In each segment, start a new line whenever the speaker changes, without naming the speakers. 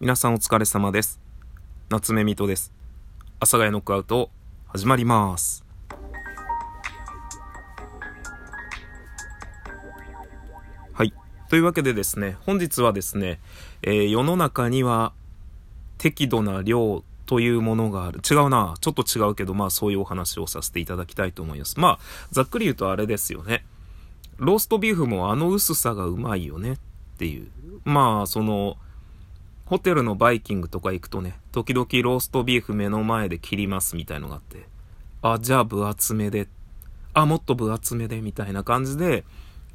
皆さんお疲れ様です。夏目みとです。阿佐ヶ谷ノックアウト始まります。はい。というわけでですね、本日はですね、えー世の中には適度な量というものがある。違うな。ちょっと違うけど、まあそういうお話をさせていただきたいと思います。まあ、ざっくり言うとあれですよね。ローストビーフもあの薄さがうまいよねっていう。まあ、その、ホテルのバイキングとか行くとね、時々ローストビーフ目の前で切りますみたいのがあって、あ、じゃあ分厚めで、あ、もっと分厚めでみたいな感じで、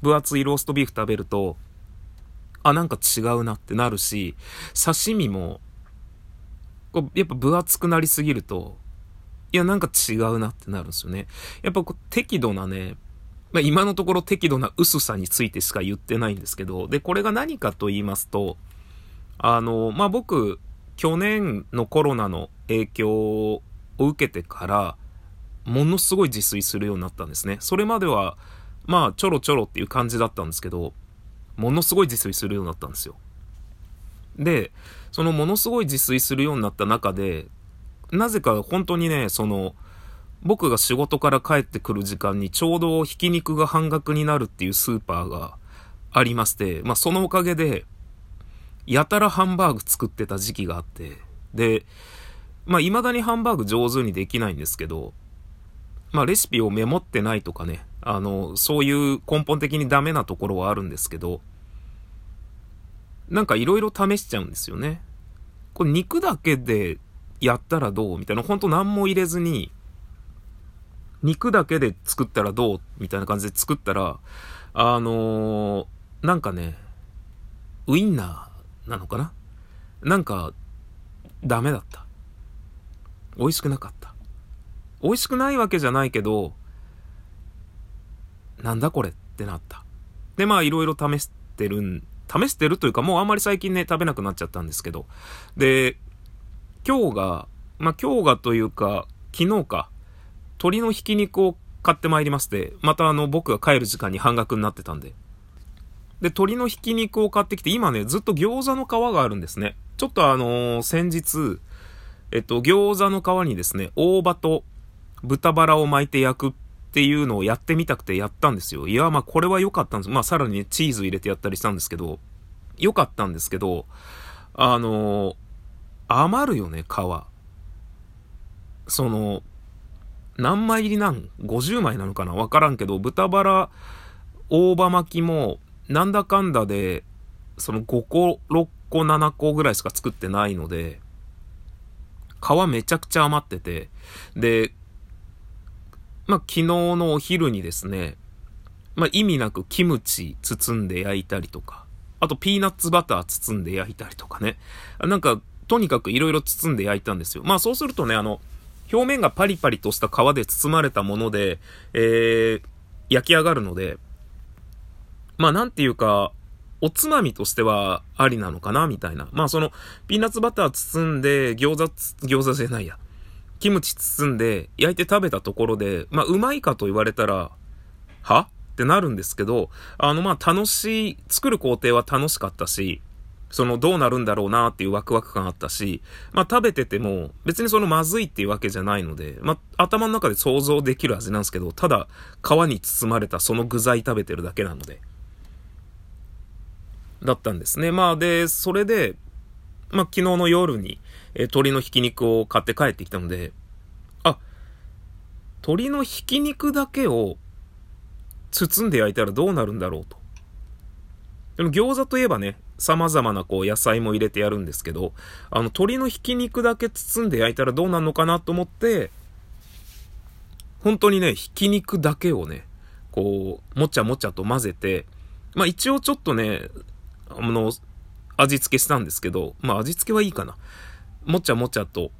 分厚いローストビーフ食べると、あ、なんか違うなってなるし、刺身も、こうやっぱ分厚くなりすぎると、いや、なんか違うなってなるんですよね。やっぱこう適度なね、まあ、今のところ適度な薄さについてしか言ってないんですけど、で、これが何かと言いますと、あの、まあ、僕、去年のコロナの影響を受けてから、ものすごい自炊するようになったんですね。それまでは、まあ、ちょろちょろっていう感じだったんですけど、ものすごい自炊するようになったんですよ。で、そのものすごい自炊するようになった中で、なぜか本当にね、その、僕が仕事から帰ってくる時間にちょうどひき肉が半額になるっていうスーパーがありまして、まあそのおかげで、やたらハンバーグ作ってた時期があって、で、まあ未だにハンバーグ上手にできないんですけど、まあレシピをメモってないとかね、あの、そういう根本的にダメなところはあるんですけど、なんかいろいろ試しちゃうんですよね。これ肉だけでやったらどう？みたいな、ほんと何も入れずに、肉だけで作ったらどう？みたいな感じで作ったら、あのーなんかね、ウインナーなのかな？なんか、ダメだった。美味しくなかった。美味しくないわけじゃないけど、なんだこれってなった。で、まあいろいろ試してるん、試してるというかもうあんまり最近ね、食べなくなっちゃったんですけど。で、今日が、まあ今日がというか、昨日か、鶏のひき肉を買ってまいりまして、またあの僕が帰る時間に半額になってたんで。で、鶏のひき肉を買ってきて、今ね、ずっと餃子の皮があるんですね。ちょっとあのー先日、えっと、餃子の皮にですね、大葉と豚バラを巻いて焼くっていうのをやってみたくてやったんですよ。いや、まあこれは良かったんです。まあさらにね、チーズ入れてやったりしたんですけど、良かったんですけど、あのー余るよね、皮。その、何枚入りなん ?50 枚なのかな？わからんけど、豚バラ、大葉巻きも、なんだかんだで、その5個、6個、7個ぐらいしか作ってないので、皮めちゃくちゃ余ってて、で、まあ、昨日のお昼にですね、まあ、意味なくキムチ包んで焼いたりとか、あとピーナッツバター包んで焼いたりとかね。なんか、とにかく色々包んで焼いたんですよ。まあそうするとね、あの、表面がパリパリとした皮で包まれたもので、えー、焼き上がるので、まあなんていうか、おつまみとしてはありなのかなみたいな。まあその、ピーナッツバター包んで、餃子、餃子じゃないや。キムチ包んで、焼いて食べたところで、まあうまいかと言われたら、は？ってなるんですけど、あのまあ楽しい、作る工程は楽しかったし、そのどうなるんだろうなっていうワクワク感あったし、まあ食べてても別にそのまずいっていうわけじゃないので、まあ頭の中で想像できる味なんですけど、ただ皮に包まれたその具材食べてるだけなので。だったんですね。まあで、それで、まあ昨日の夜に、えー鶏のひき肉を買って帰ってきたので、あ、鶏のひき肉だけを包んで焼いたらどうなるんだろうと。でも餃子といえばね、様々なこう野菜も入れてやるんですけど、あの鶏のひき肉だけ包んで焼いたらどうなるのかなと思って、本当にね、ひき肉だけをね、こう、もちゃもちゃと混ぜて、まあ一応ちょっとね、あの、味付けしたんですけど、まあ味付けはいいかな。もちゃもちゃと、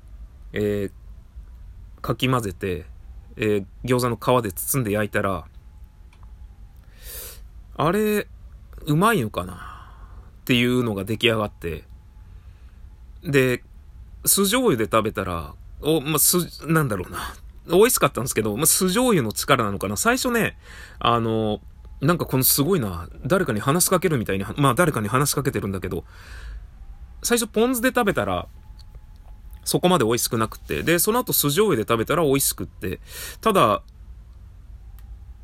えー、かき混ぜて、えー、餃子の皮で包んで焼いたら、あれ、うまいのかな？っていうのが出来上がって、で、酢醤油で食べたら、お、まあ、酢、なんだろうな。美味しかったんですけど、まあ、酢醤油の力なのかな。最初ね、あの、なんかこのすごいな、誰かに話しかけるみたいに、まあ誰かに話しかけてるんだけど、最初ポン酢で食べたら、そこまで美味しくなくて、で、その後酢醤油で食べたら美味しくって、ただ、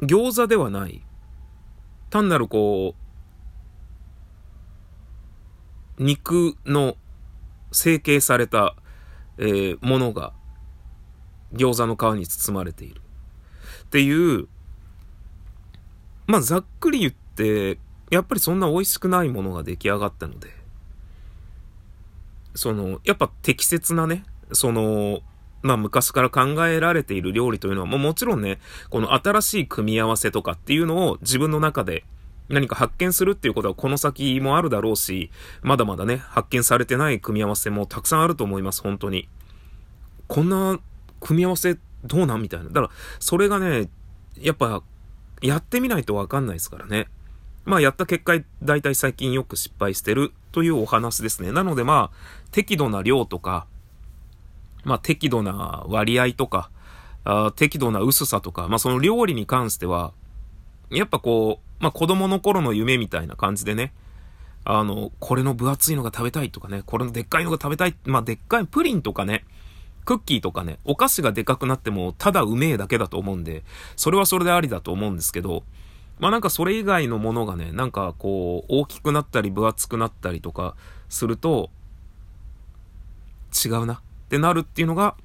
餃子ではない。単なるこう、肉の成形された、えー、ものが餃子の皮に包まれている。っていう、まあざっくり言って、やっぱりそんな美味しくないものが出来上がったので、その、やっぱ適切なね、その、まあ昔から考えられている料理というのは、ももちろんね、この新しい組み合わせとかっていうのを自分の中で何か発見するっていうことはこの先もあるだろうし、まだまだね、発見されてない組み合わせもたくさんあると思います、本当に。こんな組み合わせどうなん？みたいな。だから、それがね、やっぱ、やってみないとわかんないですからね。まあ、やった結果、大体最近よく失敗してるというお話ですね。なのでまあ、適度な量とか、まあ、適度な割合とか、あ適度な薄さとか、まあ、その料理に関しては、やっぱこう、まあ、子供の頃の夢みたいな感じでね、あの、これの分厚いのが食べたいとかね、これのでっかいのが食べたい。まあ、でっかいプリンとかね、クッキーとかね、お菓子がでかくなっても、ただうめえだけだと思うんで、それはそれでありだと思うんですけど、まあなんかそれ以外のものがね、なんかこう、大きくなったり分厚くなったりとかすると、違うなってなるっていうのが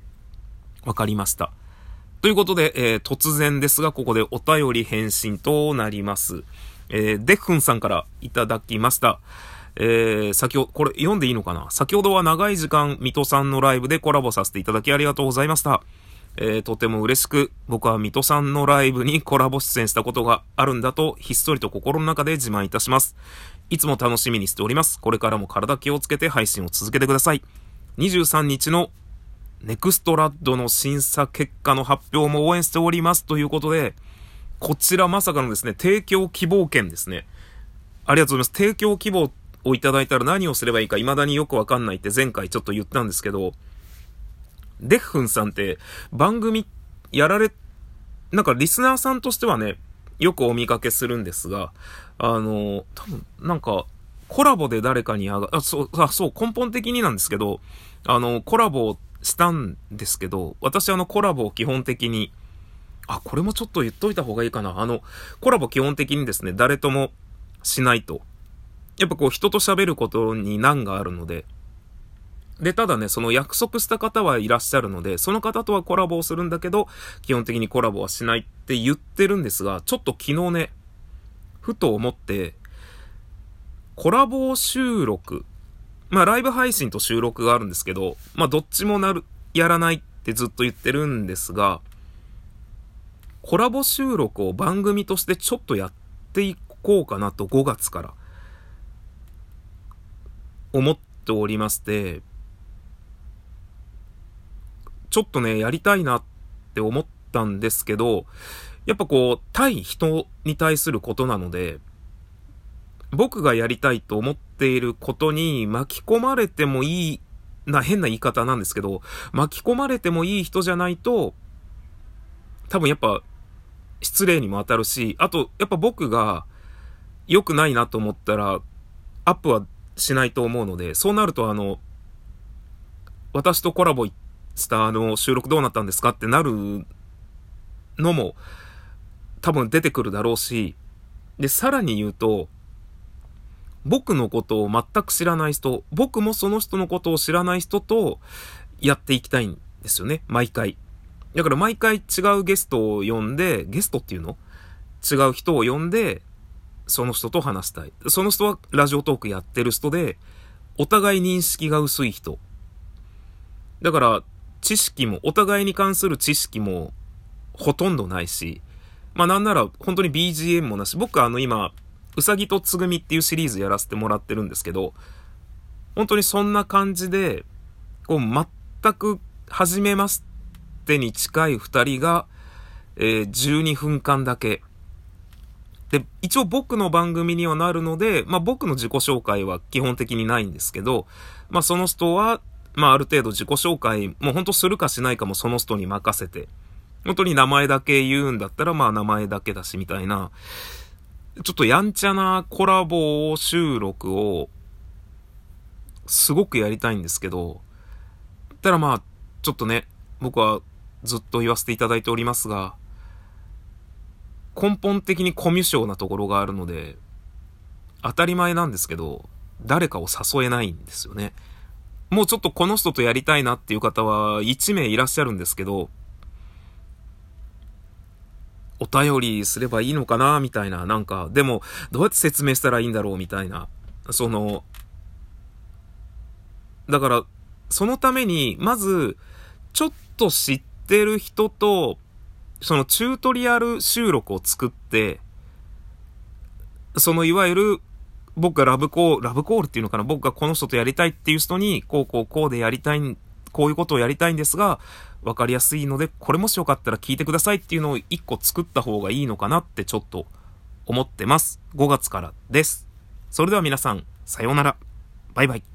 分かりました。ということで、えー、突然ですが、ここでお便り返信となります。えー、デッフンさんからいただきました。えー、先ほど、これ読んでいいのかな？先ほどは長い時間、水戸さんのライブでコラボさせていただきありがとうございました。えー、とても嬉しく、僕は水戸さんのライブにコラボ出演したことがあるんだと、ひっそりと心の中で自慢いたします。いつも楽しみにしております。これからも体気をつけて配信を続けてください。23日のネクストラッドの審査結果の発表も応援しておりますということで、こちらまさかのですね、提供希望券ですね。ありがとうございます。提供希望をいただいたら何をすればいいか未だによくわかんないって前回ちょっと言ったんですけど、デッフンさんって番組やられ、なんかリスナーさんとしてはね、よくお見かけするんですが、あの、多分、なんか、コラボで誰かにあが、あ、そう、あ、そう、根本的になんですけど、あの、コラボしたんですけど、私あのコラボを基本的に、あ、これもちょっと言っといた方がいいかな。あの、コラボ基本的にですね、誰ともしないと。やっぱこう人と喋ることに難があるので、で、ただね、その約束した方はいらっしゃるので、その方とはコラボをするんだけど、基本的にコラボはしないって言ってるんですが、ちょっと昨日ね、ふと思って、コラボ収録。まあ、ライブ配信と収録があるんですけど、まあ、どっちもなる、やらないってずっと言ってるんですが、コラボ収録を番組としてちょっとやっていこうかなと5月から思っておりまして、ちょっとね、やりたいなって思ったんですけど、やっぱこう、対人に対することなので、僕がやりたいと思っていることに巻き込まれてもいい、な、変な言い方なんですけど、巻き込まれてもいい人じゃないと、多分やっぱ、失礼にも当たるし、あと、やっぱ僕が良くないなと思ったら、アップはしないと思うので、そうなるとあの、私とコラボしたあの、収録どうなったんですかってなるのも、多分出てくるだろうし、で、さらに言うと、僕のことを全く知らない人、僕もその人のことを知らない人とやっていきたいんですよね、毎回。だから毎回違うゲストを呼んで、ゲストっていうの？違う人を呼んで、その人と話したい。その人はラジオトークやってる人で、お互い認識が薄い人。だから、知識も、お互いに関する知識もほとんどないし、まあなんなら本当に BGM もなし、僕はあの今、うさぎとつぐみっていうシリーズやらせてもらってるんですけど、本当にそんな感じで、こう全く初めましてに近い二人が、えー、12分間だけ。で、一応僕の番組にはなるので、まあ僕の自己紹介は基本的にないんですけど、まあその人は、まあある程度自己紹介、もう本当するかしないかもその人に任せて、本当に名前だけ言うんだったらまあ名前だけだしみたいな、ちょっとやんちゃなコラボ収録をすごくやりたいんですけど、ただまあ、ちょっとね、僕はずっと言わせていただいておりますが、根本的にコミュ障なところがあるので、当たり前なんですけど、誰かを誘えないんですよね。もうちょっとこの人とやりたいなっていう方は1名いらっしゃるんですけど、お便りすればいいのかなみたいな、なんか、でも、どうやって説明したらいいんだろうみたいな。その、だから、そのために、まず、ちょっと知ってる人と、そのチュートリアル収録を作って、そのいわゆる、僕がラブコール、ラブコールっていうのかな僕がこの人とやりたいっていう人に、こうこうこうでやりたい、こういうことをやりたいんですが、わかりやすいので、これもしよかったら聞いてくださいっていうのを一個作った方がいいのかなってちょっと思ってます。5月からです。それでは皆さん、さようなら。バイバイ。